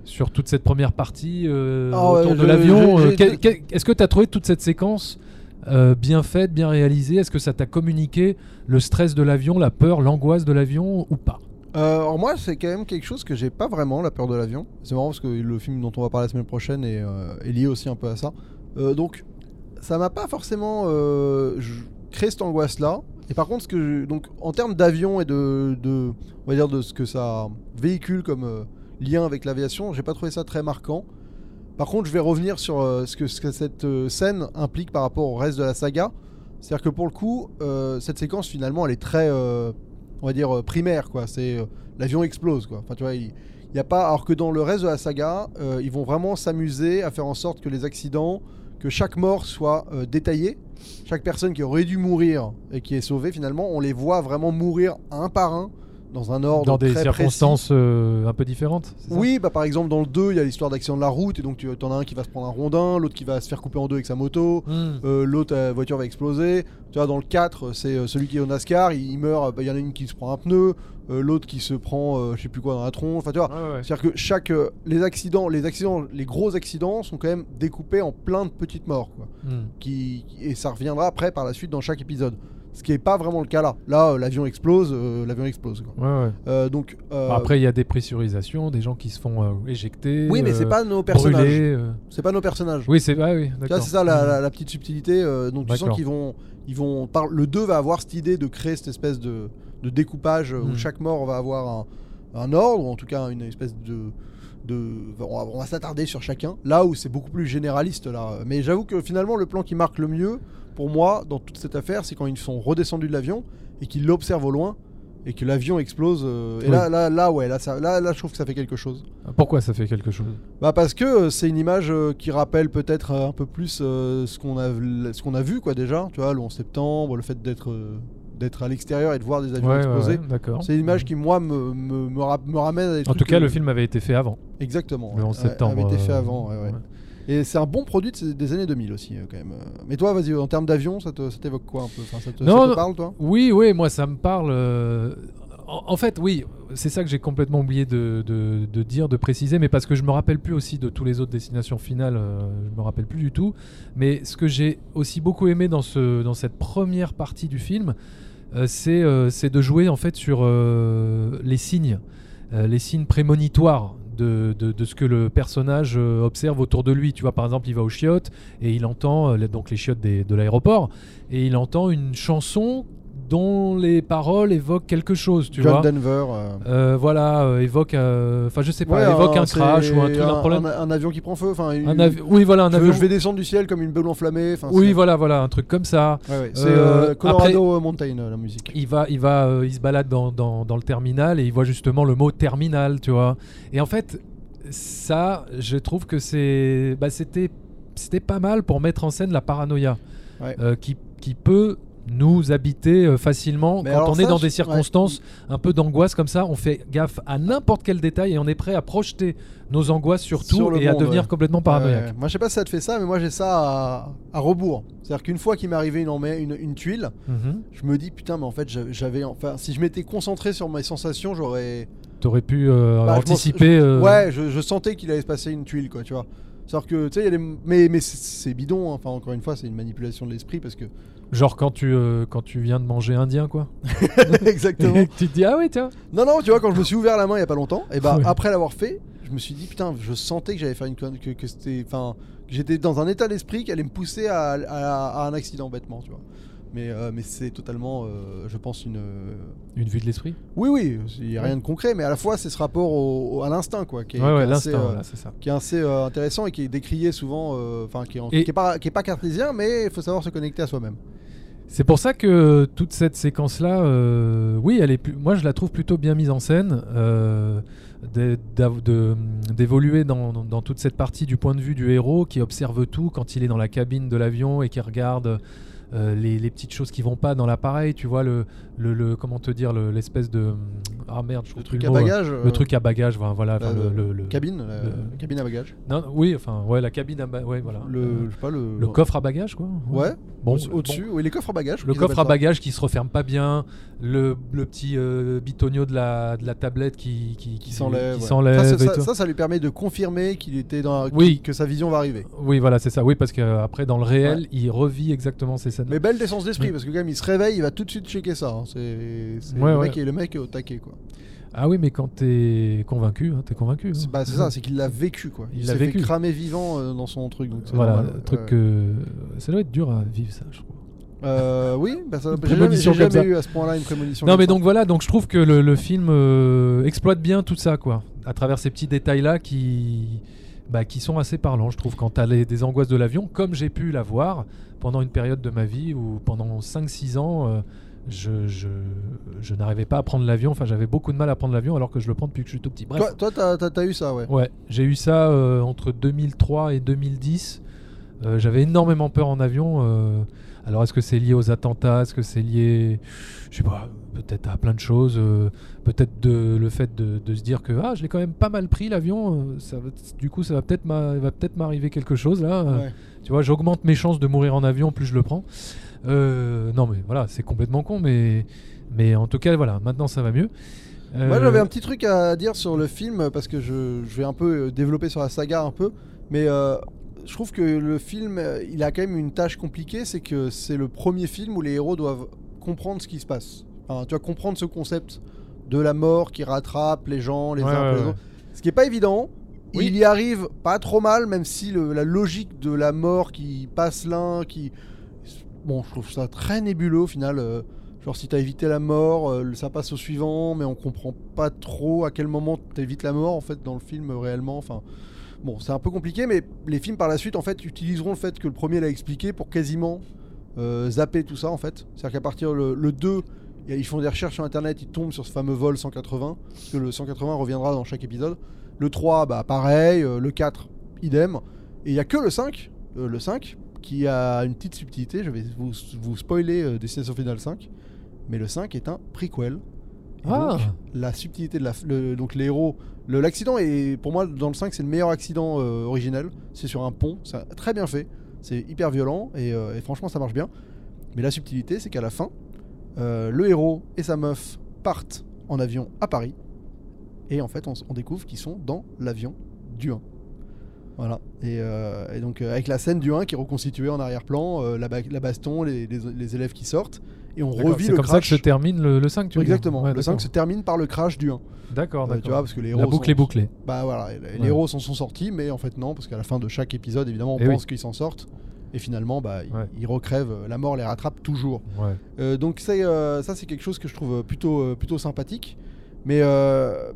sur toute cette première partie Ah autour de l'avion est-ce que tu as trouvé toute cette séquence euh, bien faite, bien réalisée Est-ce que ça t'a communiqué le stress de l'avion, la peur, l'angoisse de l'avion ou pas? Euh, alors moi, c'est quand même quelque chose que j'ai pas vraiment, la peur de l'avion. C'est marrant parce que le film dont on va parler la semaine prochaine est, euh, lié aussi un peu à ça. Euh, donc, ça m'a pas forcément créé cette angoisse-là. Et par contre, ce que donc en termes d'avion et de, de, on va dire de ce que ça véhicule comme lien avec l'aviation, j'ai pas trouvé ça très marquant. Par contre, je vais revenir sur euh, ce, que, ce que cette euh, scène implique par rapport au reste de la saga. C'est-à-dire que pour le coup, euh, cette séquence finalement, elle est très, on va dire, primaire, quoi. C'est l'avion explose, quoi. Enfin, tu vois, il n'y a pas. Alors que dans le reste de la saga, ils vont vraiment s'amuser à faire en sorte que les accidents, que chaque mort soit euh, détaillé. Chaque personne qui aurait dû mourir et qui est sauvée, finalement, on les voit vraiment mourir un par un dans un ordre Dans des très circonstances euh, un peu différentes oui, bah par exemple dans le 2, il y a l'histoire d'accident de la route et donc tu en as un qui va se prendre un rondin, l'autre qui va se faire couper en deux avec sa moto, Hmm. euh, l'autre la voiture va exploser. Tu vois dans le 4, c'est euh, celui qui est au NASCAR, il, il meurt, bah, il y en a une qui se prend un pneu, euh, l'autre qui se prend euh, je sais plus quoi dans la tronche. Enfin tu vois, Ouais, ouais. c'est-à-dire que chaque euh, les accidents, les accidents, les gros accidents sont quand même découpés en plein de petites morts quoi. Hmm. Qui- et ça reviendra après par la suite dans chaque épisode. Ce qui est pas vraiment le cas là. Là, euh, l'avion explose, euh, l'avion explose. quoi. Ouais, ouais. Euh, donc Bon, Après, il y a des pressurisations, des gens qui se font éjecter. oui, mais c'est pas nos personnages. C'est pas nos personnages. Oui, c'est ah, oui, c'est ça la, la- la petite subtilité. donc tu sens qu'ils vont, ils vont par, le 2 va avoir cette idée de créer cette espèce de, de découpage où chaque mort va avoir un, un ordre, ou en tout cas une espèce de, de on va, s'attarder sur chacun. Là où c'est beaucoup plus généraliste là. Mais j'avoue que finalement le plan qui marque le mieux pour moi dans toute cette affaire, c'est quand ils sont redescendus de l'avion et qu'ils l'observent au loin et que l'avion explose. euh, et là, là, là, ouais, là, ça, là, là, je trouve que ça fait quelque chose. Pourquoi ça fait quelque chose? Bah parce que euh, c'est une image euh, qui rappelle peut-être un peu plus ce qu'on a ce qu'on a vu quoi déjà, tu vois, le 11 septembre, le fait d'être d'être à l'extérieur et de voir des avions Ouais, d'accord. C'est une image qui moi me, me, me, ra- me ramène à des En tout cas, que- le film avait été fait avant, exactement le ouais, 11 ouais, septembre. avait été fait euh, avant ouais. Et c'est un bon produit des années 2000 aussi euh, quand même. Mais toi vas-y en termes d'avion, ça t'évoque quoi un peu? Enfin, ça te, Non, ça te non. parle toi? Oui, oui, moi ça me parle. euh, En, en fait, oui, c'est ça que j'ai complètement oublié de, de- de dire, de préciser, mais parce que je me rappelle plus aussi de tous les autres destinations finales, euh, je me rappelle plus du tout. Mais ce que j'ai aussi beaucoup aimé dans, ce, dans cette première partie du film, c'est euh, c'est de jouer en fait sur euh, les signes, euh, les signes prémonitoires. De, ce que le personnage euh, observe autour de lui. Tu vois, par exemple, il va aux chiottes et il entend, euh, donc les chiottes de l'aéroport, et il entend une chanson dont les paroles évoquent quelque chose, tu John vois. Denver. euh. Euh, voilà, euh, évoque, euh, enfin je sais pas, Ouais, évoque un crash ou un truc, un un, problème. un- un avion qui prend feu. Enfin, une- Un avi- oui, voilà, un avion. je vais descendre du ciel comme une boule enflammée. Oui, voilà, voilà, un truc comme ça. Ouais, ouais, C'est Colorado Mountain euh, la musique. Il va, il va, il se balade dans, dans, dans le terminal et il voit justement le mot terminal, tu vois. Et en fait, ça, je trouve que c'est, bah, c'était, c'était pas mal pour mettre en scène la paranoïa, qui, qui peut nous habiter euh, facilement Mais quand on est ça, dans des circonstances un peu d'angoisse comme ça. On fait gaffe à n'importe quel détail et on est prêt à projeter nos angoisses sur tout Sur et à devenir ouais. complètement paranoïaque. Moi, je sais pas si ça te fait ça, mais moi, j'ai ça à, à rebours. C'est-à-dire qu'une fois qu'il m'est arrivé une, une, une tuile, Mhm. je me dis putain, mais en fait, j'avais-. Enfin, si je m'étais concentré sur mes sensations, j'aurais. T'aurais pu euh, Bah, anticiper. je- euh, Ouais, je, je sentais qu'il allait se passer une tuile, quoi, tu vois. C'est-à-dire que, tu sais, il y a des. Mais, mais c'est- bidon, hein. enfin, encore une fois, c'est une manipulation de l'esprit parce que. Genre quand tu, euh, quand tu viens de manger indien, quoi. <laughs> Exactement. Et tu te dis, ah oui, tiens. Non, non, tu vois, quand je me suis ouvert la main il y a pas longtemps, et bah Ouais. après l'avoir fait, je me suis dit putain, je sentais que j'allais faire une conne- que, que c'était, enfin, que j'étais dans un état d'esprit qui allait me pousser à, à- à un accident bêtement, tu vois. Mais, euh, mais c'est totalement, euh, je pense, une. euh, Une vue de l'esprit? Oui, oui, il n'y a rien de concret, mais à la fois c'est ce rapport au- au- à l'instinct, quoi, qui est, Ouais, qui ouais, est assez, l'instinct, voilà, c'est ça. qui est assez intéressant et qui est décrié souvent, enfin, qui, est en- Et- qui est pas, qui est pas cartésien, mais il faut savoir se connecter à soi-même. C'est pour ça que toute cette séquence-là, euh, oui, elle est plus, moi je la trouve plutôt bien mise en scène, euh, d'évoluer dans, dans- toute cette partie du point de vue du héros qui observe tout quand il est dans la cabine de l'avion et qui regarde les, les petites choses qui vont pas dans l'appareil, tu vois, le, le, comment te dire, le- l'espèce de... Ah merde, je Le trouve plus truc à mot, bagages. Le euh, truc à bagages, voilà, le, Cabine, cabine à bagages. Non, oui, enfin, ouais, la cabine à bagages, ouais, voilà. Le, Euh, je sais pas, le, le coffre à bagages, quoi. Ouais. Bon, Au- Au-dessus, oui, les coffres à bagages. le coffre à bagages qui se referme pas bien, le, le petit euh, bitonio de la, de la tablette qui, qui, Qui s'enlève. Ça, ça, lui permet de confirmer qu'il était dans Oui. que sa vision va arriver. Oui, voilà, c'est ça. Oui, parce qu'après, dans le réel, il revit exactement ces scènes. Mais belle décence d'esprit parce que quand même il se réveille, il va tout de suite checker ça. hein. C'est le mec est au taquet quoi. Ah oui, mais quand t'es convaincu, hein, t'es convaincu. C'est hein. bah, c'est ça, c'est qu'il l'a vécu quoi. Il Il, l'a s'est fait vécu. cramer vivant euh, dans son truc. Donc Voilà, normal, truc Ouais. que. Ça doit être dur à vivre, ça, je trouve. Euh, oui, bah, ça- j'ai jamais, jamais ça. eu à ce point-là une prémonition. Non, mais ça. donc voilà, donc je trouve que le, le film euh, exploite bien tout ça, quoi. À travers ces petits détails-là qui. Bah, qui sont assez parlants, je trouve, quand t'as les- des angoisses de l'avion, comme j'ai pu l'avoir pendant une période de ma vie où pendant 5-6 ans, euh, je, je, je n'arrivais pas à prendre l'avion. Enfin, j'avais beaucoup de mal à prendre l'avion alors que je le prends depuis que je suis tout petit. Bref. Toi, toi, t'as, eu ça, ouais. Ouais, j'ai eu ça euh, entre 2003 et 2010. Euh, J'avais énormément peur en avion. euh, alors, est-ce que c'est lié aux attentats? Est-ce que c'est lié, je sais pas, peut-être à plein de choses Peut-être de, le fait de, de se dire que ah, je l'ai quand même pas mal pris l'avion. ça va- du coup, ça va peut-être va m'arriver quelque chose là. Ouais. Tu vois, j'augmente mes chances de mourir en avion plus je le prends. Euh, non, mais voilà, c'est complètement con, mais mais en tout cas, voilà, maintenant ça va mieux. Moi Euh, j'avais un petit truc à dire sur le film parce que je, je vais un peu euh, développer sur la saga un peu, mais euh, je trouve que le film il a quand même une tâche compliquée, c'est que c'est le premier film où les héros doivent comprendre ce qui se passe. Enfin, tu vas comprendre ce concept de la mort qui rattrape les gens les Ouais, uns ouais, les ouais. autres, ce qui est pas évident. Oui. Il y arrive pas trop mal, même si le- la logique de la mort qui passe l'un, qui bon, je trouve ça très nébuleux au final. euh, Genre si t'as évité la mort, euh, ça passe au suivant, mais on comprend pas trop à quel moment t'évites la mort en fait dans le film euh, réellement. Enfin, bon, c'est un peu compliqué, mais les films par la suite en fait utiliseront le fait que le premier l'a expliqué pour quasiment zapper tout ça en fait. C'est-à-dire qu'à partir le, le 2, y a- ils font des recherches sur internet, ils tombent sur ce fameux vol 180, parce que le 180 reviendra dans chaque épisode. Le 3, bah pareil, le 4, idem. Et il y a que le 5, euh, le 5, qui a une petite subtilité. Je vais vous, vous spoiler euh, Destination Finale 5. Mais le 5 est un prequel. Et Ah. donc, la subtilité de la. le- donc, les héros. L'accident est. Pour moi, dans le 5, c'est le meilleur accident euh, originel. C'est sur un pont. C'est très bien fait. C'est hyper violent. Et, euh, et franchement, ça marche bien. Mais la subtilité, c'est qu'à la fin, euh, le héros et sa meuf partent en avion à Paris. Et en fait, on découvre qu'ils sont dans l'avion du 1. Voilà. Et, euh, et donc, euh, avec la scène du 1 qui est reconstituée en arrière-plan, euh, la, ba- la baston, les, les- les élèves qui sortent. Et on revit C'est le comme ça que crash. se termine le, le 5, tu Exactement. Ouais, le 5 d'accord. se termine par le crash du 1. D'accord, d'accord. tu vois, parce que les héros. La boucle sont- est bouclée. Bah voilà, les Ouais. héros s'en sont sortis, mais en fait non, parce qu'à la fin de chaque épisode, évidemment, on Eh oui. pense qu'ils s'en sortent. Et finalement, bah, ils- Ouais. ils recrèvent, la mort les rattrape toujours. Donc c'est, ça, c'est quelque chose que je trouve plutôt, plutôt sympathique. Mais,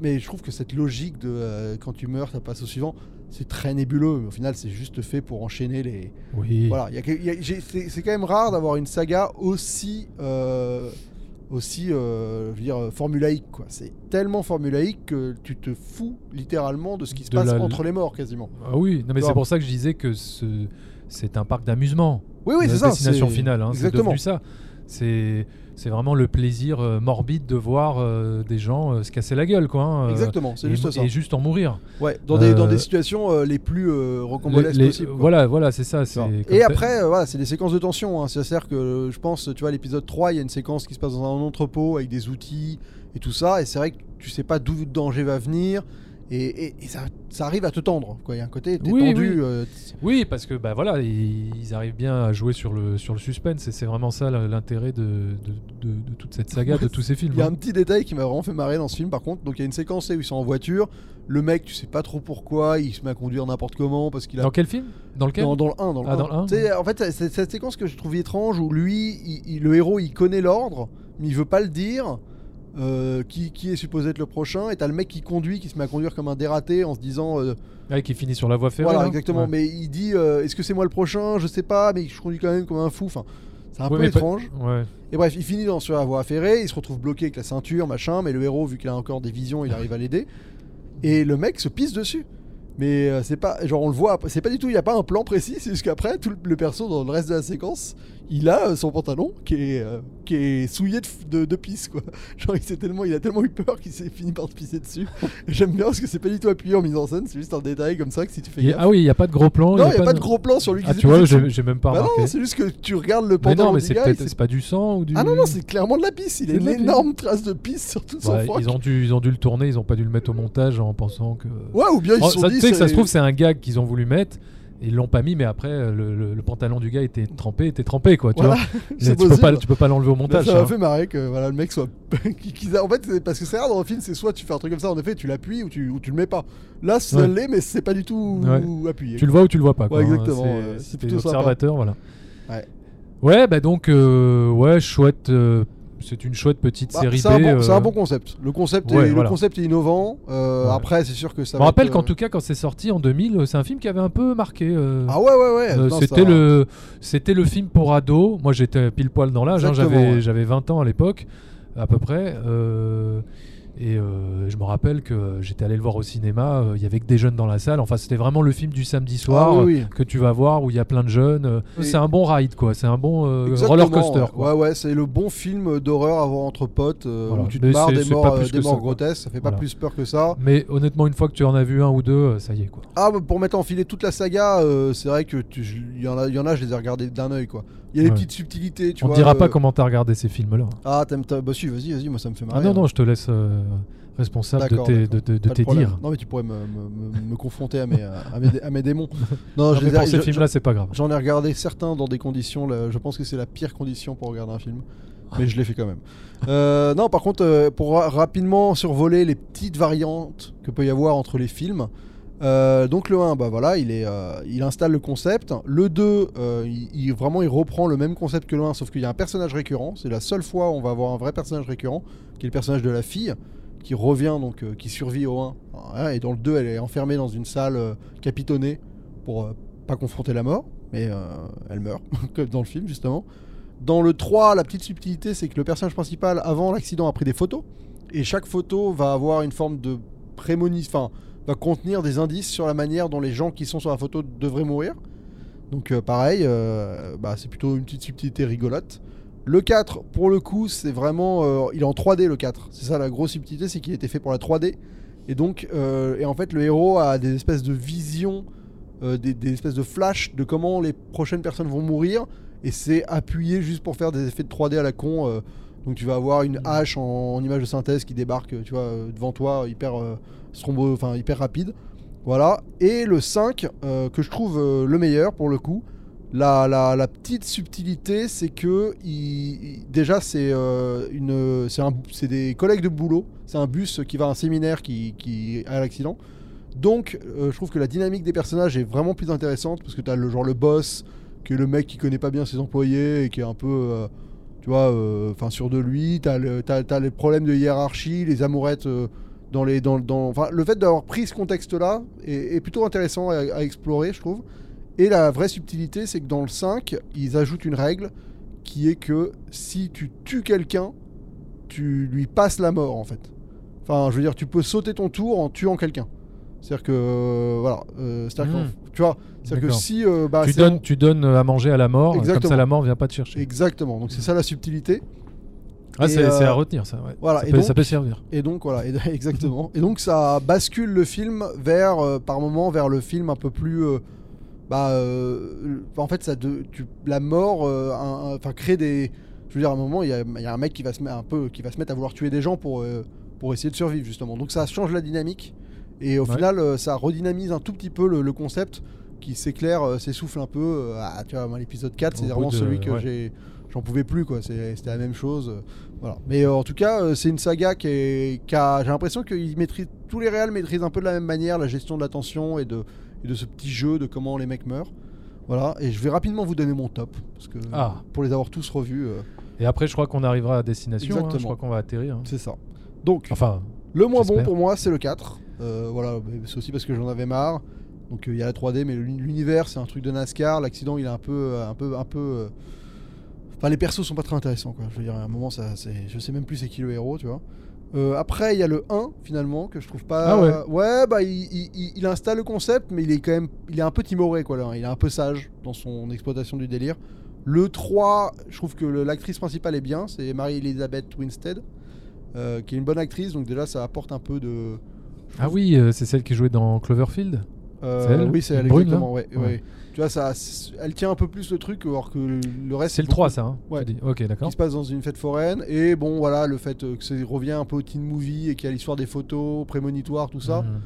mais je trouve que cette logique de quand tu meurs, ça passe au suivant, c'est très nébuleux. Mais au final, c'est juste fait pour enchaîner les. Oui. Voilà, c'est quand même rare d'avoir une saga aussi. euh, aussi euh, je veux dire euh, formulaïque quoi c'est tellement formulaïque que tu te fous littéralement de ce qui se De passe la- entre les morts quasiment Ah oui, non mais c'est pour ça que je disais que ce... c'est un parc d'amusement. oui oui c'est ça destination finale, hein, exactement ça. C'est c'est vraiment le plaisir euh, morbide de voir euh, des gens euh, se casser la gueule, quoi. hein, exactement c'est et, juste ça et juste en mourir. ouais dans des, dans des situations euh, les plus euh, rocambolesques Les- les- possibles quoi. voilà, voilà, c'est ça. C'est comme Et t'as- après, euh, voilà, c'est des séquences de tension. Hein. C'est-à-dire que euh, je pense, tu vois, l'épisode 3, il y a une séquence qui se passe dans un entrepôt avec des outils et tout ça. Et c'est vrai que tu sais pas d'où le danger va venir. Et, et- et ça, ça arrive à te tendre. Il y a un côté, t'es Oui, tendu. oui. euh, Oui, parce que bah voilà, ils, ils arrivent bien à jouer sur le sur le suspense et c'est vraiment ça l'intérêt de, de, de- de toute cette saga, de tous ces films. Il y a hein. un petit détail qui m'a vraiment fait marrer dans ce film par contre. Donc il y a une séquence où ils sont en voiture. Le mec, tu sais pas trop pourquoi, il se met à conduire n'importe comment parce qu'il a. Dans quel film? Dans lequel? Dans, dans le 1, dans le Ah, 1. dans le un, Tu sais, En fait, c'est c'est cette séquence que je trouve étrange où lui, il- il- le héros, il connaît l'ordre, mais il veut pas le dire. Euh, qui, qui est supposé être le prochain et t'as le mec qui conduit qui se met à conduire comme un dératé en se disant euh, Ouais, qui finit sur la voie ferrée. voilà là exactement Ouais. mais il dit euh, est-ce que c'est moi le prochain? Je sais pas mais je conduis quand même comme un fou enfin C'est un Ouais, peu pas- étrange. Ouais. Et bref, il finit dans, sur la voie ferrée, il se retrouve bloqué avec la ceinture, machin, mais le héros, vu qu'il a encore des visions, il arrive à l'aider. Et le mec se pisse dessus. Mais c'est pas, genre on le voit, c'est pas du tout, il y a pas un plan précis, c'est juste qu'après, tout le, le perso dans le reste de la séquence, il a euh, son pantalon qui est, euh, qui est souillé de, de, de pisse, quoi. <laughs> Genre il, s'est tellement, il a tellement eu peur qu'il s'est fini par se pisser dessus. J'aime bien parce que c'est pas du tout appuyé en mise en scène, c'est juste un détail comme ça que si tu fais a- gaffe. Ah oui, il n'y a pas de gros plan. non, il y a pas de gros plan sur lui qui Ah, tu vois, j'ai même pas Bah remarqué. non, c'est juste que tu regardes le mais pantalon non, mais c'est pas du sang ou du. Ah non, non, c'est clairement de la pisse. Il a une énorme trace de pisse sur tout son Ouais, ils, ont dû, ils ont dû le tourner, ils ont pas dû le mettre au montage en pensant que. Ouais, ou bien ils Oh, se sont ça, dit. tu sais que ça se trouve, c'est un gag qu'ils ont voulu mettre. Ils l'ont pas mis, mais après, euh, le, le- le pantalon du gars était trempé, était trempé, quoi. Tu Voilà, vois <laughs> tu, peux pas, tu peux pas l'enlever au Mais montage. ça m'a hein. fait marrer que voilà, le mec soit. <laughs> En fait, parce que c'est rare dans un film, c'est soit tu fais un truc comme ça, en effet, tu l'appuies ou tu, ou tu le mets pas. Là, ça Ouais. l'est, mais c'est pas du tout Ouais. appuyé. Tu le vois ou tu le vois pas. Quoi, Ouais, hein. exactement, C'est- plutôt sympa. observateurs, voilà. Ouais. Ouais, bah donc, euh, ouais, chouette. euh, c'est une chouette petite Bah, série c'est un, bon, euh, bon concept. Le concept, Ouais, est, voilà. le concept est innovant. Euh, Ouais. Après, c'est sûr que ça Je rappelle être, qu'en euh, tout cas, quand c'est sorti en 2000, euh, c'est un film qui avait un peu marqué. euh, Ah ouais, ouais, ouais. euh, c'était le c'était le film pour ados. Moi, j'étais pile poil dans l'âge. hein, j'avais 20 ans à l'époque, à peu près. Euh, et euh, je me rappelle que j'étais allé le voir au cinéma. euh, Il y avait que des jeunes dans la salle. Enfin, c'était vraiment le film du samedi soir Ah oui, oui. euh, que tu vas voir où il y a plein de jeunes. euh, C'est un bon ride, quoi. C'est un bon euh, roller coaster. ouais. Quoi. Ouais, ouais, c'est le bon film d'horreur à voir entre potes euh, Voilà. où tu te Mais marres des morts, euh, des ça, grotesques. Ça fait pas plus peur que ça. Mais honnêtement, une fois que tu en as vu un ou deux, euh, ça y est, quoi. Ah, bah, pour mettre en filet toute la saga, euh, c'est vrai que il y, en a, y en a, je les ai regardés d'un œil quoi. Il y a des petites subtilités, tu On vois. te dira euh, pas comment t'as regardé ces films-là. Ah, t'aimes, bah si, vas-y, vas-y, moi ça me fait marrer. Ah non, hein. non, je te laisse euh, responsable de tes, de, tes dires. Non, mais tu pourrais me, me- confronter à mes, à mes, à mes démons. Non, <laughs> Non, je mais les ai- pour ces films-là, c'est pas grave. J'en ai regardé certains dans des conditions, là, je pense que c'est la pire condition pour regarder un film, mais je l'ai fait quand même. <laughs> Euh, non, par contre, euh, pour ra- rapidement survoler les petites variantes que peut y avoir entre les films. euh, donc le 1, bah voilà, il, est, euh, il installe le concept. Le 2, euh, il, il- vraiment, il reprend le même concept que le 1, sauf qu'il y a un personnage récurrent. C'est la seule fois où on va avoir un vrai personnage récurrent, qui est le personnage de la fille, qui revient, donc euh, qui survit au 1. Voilà, et dans le 2, elle est enfermée dans une salle euh, capitonnée pour euh, pas confronter la mort, mais elle meurt, <laughs> comme dans le film justement. Dans le 3, la petite subtilité, c'est que le personnage principal, avant l'accident, a pris des photos, et chaque photo va avoir une forme de prémonition, va contenir des indices sur la manière dont les gens qui sont sur la photo devraient mourir. Donc pareil, bah, c'est plutôt une petite subtilité rigolote. Le 4, pour le coup, c'est vraiment... euh, il est en 3D le 4. C'est ça la grosse subtilité, c'est qu'il été fait pour la 3D. Et donc, euh, et en fait, le héros a des espèces de visions, euh, des, des espèces de flash de comment les prochaines personnes vont mourir. Et c'est appuyé juste pour faire des effets de 3D à la con. donc tu vas avoir une hache en, en image de synthèse qui débarque, tu vois, devant toi, hyper strombo, enfin hyper rapide. Voilà. Et le 5, euh, que je trouve le meilleur pour le coup. La, la- la petite subtilité, c'est que il- déjà c'est euh, c'est des collègues de boulot. C'est un bus qui va à un séminaire qui, qui a l'accident. Donc, euh, je trouve que la dynamique des personnages est vraiment plus intéressante parce que tu as le genre le boss, qui est le mec qui connaît pas bien ses employés et qui est un peu, euh, tu vois, enfin sûr de lui. Tu as, les problèmes de hiérarchie, les amourettes dans les, dans, dans- le fait d'avoir pris ce contexte-là est, plutôt intéressant à explorer, je trouve. Et la vraie subtilité, c'est que dans le 5, ils ajoutent une règle qui est que si tu tues quelqu'un, tu lui passes la mort en fait. Enfin, je veux dire, tu peux sauter ton tour en tuant quelqu'un. C'est-à-dire que, euh, voilà, euh, c'est-à-dire Hmm. qu'en- tu vois, c'est-à-dire que si, euh, bah, tu, donnes, tu donnes à manger à la mort, comme Exactement. ça la mort vient pas te chercher. exactement, donc c'est ça la subtilité. Ah, c'est à retenir ça. Ouais. voilà, ça, et peut, donc- ça peut servir. Et donc voilà, et- <laughs> exactement. Et donc ça bascule le film vers, par moment, vers le film un peu plus, bah, euh, en fait, ça, de, tu, la mort, euh, enfin, crée des, je veux dire, à un moment, il y a, il y a un mec qui va se mettre un peu, qui va se mettre à vouloir tuer des gens pour, euh, pour essayer de survivre justement. Donc ça change la dynamique et au Ouais. final, ça redynamise un tout petit peu le, le concept qui s'éclaire, s'essouffle un peu. ah, tu vois, l'épisode 4, Au c'est vraiment de- celui que ouais. j'ai, j'en pouvais plus quoi. C'était la même chose. voilà. Mais euh, en tout cas, euh, c'est une saga qui, est, qui a, j'ai l'impression qu'ils maîtrisent, tous les réals maîtrisent un peu de la même manière la gestion de la tension et de, et de ce petit jeu de comment les mecs meurent. Voilà, et je vais rapidement vous donner mon top, parce que Ah. pour les avoir tous revus, euh, Et après, je crois qu'on arrivera à destination. hein. Exactement. Je crois qu'on va atterrir. hein. c'est ça. Donc, Enfin, le moins bon pour moi, c'est le 4. Euh, voilà, c'est aussi parce que j'en avais marre. Donc euh, il y a la 3D, mais l'uni- l'univers, c'est un truc de NASCAR. L'accident, il est un peu, un peu, un peu, Enfin, les persos sont pas très intéressants, quoi. Je veux dire, à un moment, ça, je sais même plus c'est qui le héros, tu vois. Euh, après, il y a le 1, finalement, que je trouve pas. Ah ouais. Ouais, bah, il, il- il- il installe le concept, mais il est quand même. Il est un peu timoré, quoi, là. Il est un peu sage dans son exploitation du délire. Le 3, je trouve que l'actrice principale est bien, c'est Marie-Elisabeth Winstead, euh, qui est une bonne actrice, donc déjà, ça apporte un peu de. Ah oui, euh, c'est celle qui jouait dans Cloverfield? Euh, Oui, c'est elle, Brune, exactement, ouais, Ouais. ouais. Tu vois, ça, elle tient un peu plus le truc, alors que le- le reste. C'est le beaucoup 3, ça. Hein, Ouais. dis. Ok, d'accord. qui se passe dans une fête foraine et bon voilà le fait euh, que ça revient un peu au teen movie et qu'il y a l'histoire des photos prémonitoires tout ça Mhm.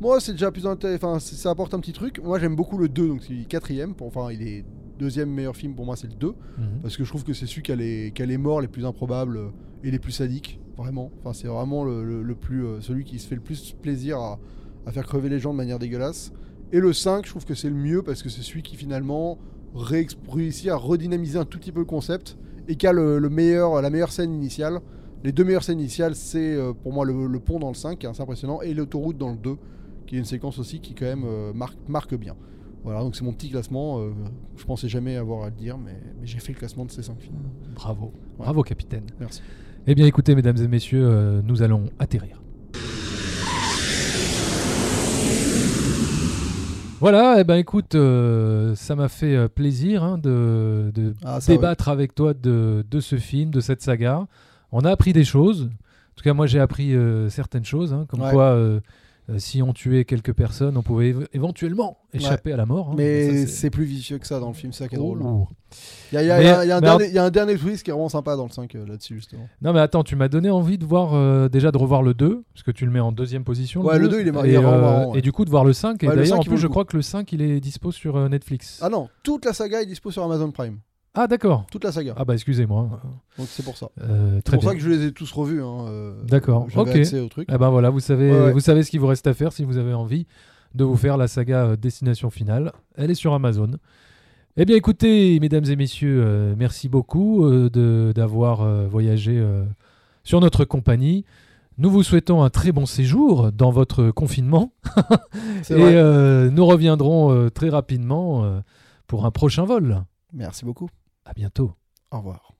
moi c'est déjà plus intéressant enfin ça apporte un petit truc moi j'aime beaucoup le 2 donc c'est quatrième pour- enfin il est deuxième meilleur film pour moi c'est le 2 Mhm. parce que je trouve que c'est celui qui a les, qui a les morts les plus improbables euh, et les plus sadiques vraiment enfin c'est vraiment le, le- le plus celui qui se fait le plus plaisir à, à faire crever les gens de manière dégueulasse et le 5 je trouve que c'est le mieux parce que c'est celui qui finalement réussit à redynamiser un tout petit peu le concept et qui a le, le meilleur, la meilleure scène initiale. Les deux meilleures scènes initiales, c'est euh, pour moi le, le pont dans le 5, qui est assez impressionnant, et l'autoroute dans le 2, qui est une séquence aussi qui quand même euh, marque, marque bien. Voilà, donc c'est mon petit classement. euh, je pensais jamais avoir à le dire, mais, mais j'ai fait le classement de ces 5 films. Bravo. Ouais. Bravo, capitaine. Merci. Eh bien, écoutez, mesdames et messieurs, euh, nous allons atterrir. Voilà, eh ben écoute, euh, ça m'a fait euh, plaisir hein, de, de Ah, débattre avec toi de, de ce film, de cette saga. On a appris des choses. En tout cas, moi, j'ai appris euh, certaines choses, hein, comme Ouais. quoi, euh, si on tuait quelques personnes, on pouvait éve- éventuellement échapper à la mort. hein. Mais c'est plus vicieux que ça dans le film, c'est ça qui est drôle. Oh. Il y a, il y y y un dernier- il y a un dernier twist qui est vraiment sympa dans le 5 euh, là-dessus, justement. Non mais attends, tu m'as donné envie de voir euh, déjà de revoir le 2 parce que tu le mets en deuxième position. Ouais, le 2, il est mar- il et, marrant, ouais. et du coup de voir le 5 et Ouais, d'ailleurs 5, en plus je crois que le 5 il est dispo sur Netflix. Ah non, toute la saga est dispo sur Amazon Prime. Ah, d'accord. Toute la saga. Ah bah excusez-moi. Donc c'est pour ça. Euh, C'est pour bien. ça que je les ai tous revus. Hein, euh, D'accord, ok. accès au truc. Eh ben voilà, vous savez, Ouais, ouais. vous savez ce qu'il vous reste à faire si vous avez envie de vous faire la saga euh, Destination Finale. Elle est sur Amazon. Eh bien écoutez, mesdames et messieurs, euh, merci beaucoup de- d'avoir voyagé sur notre compagnie. Nous vous souhaitons un très bon séjour dans votre confinement <laughs> C'est et vrai. nous reviendrons très rapidement pour un prochain vol. Merci beaucoup. À bientôt. Au revoir.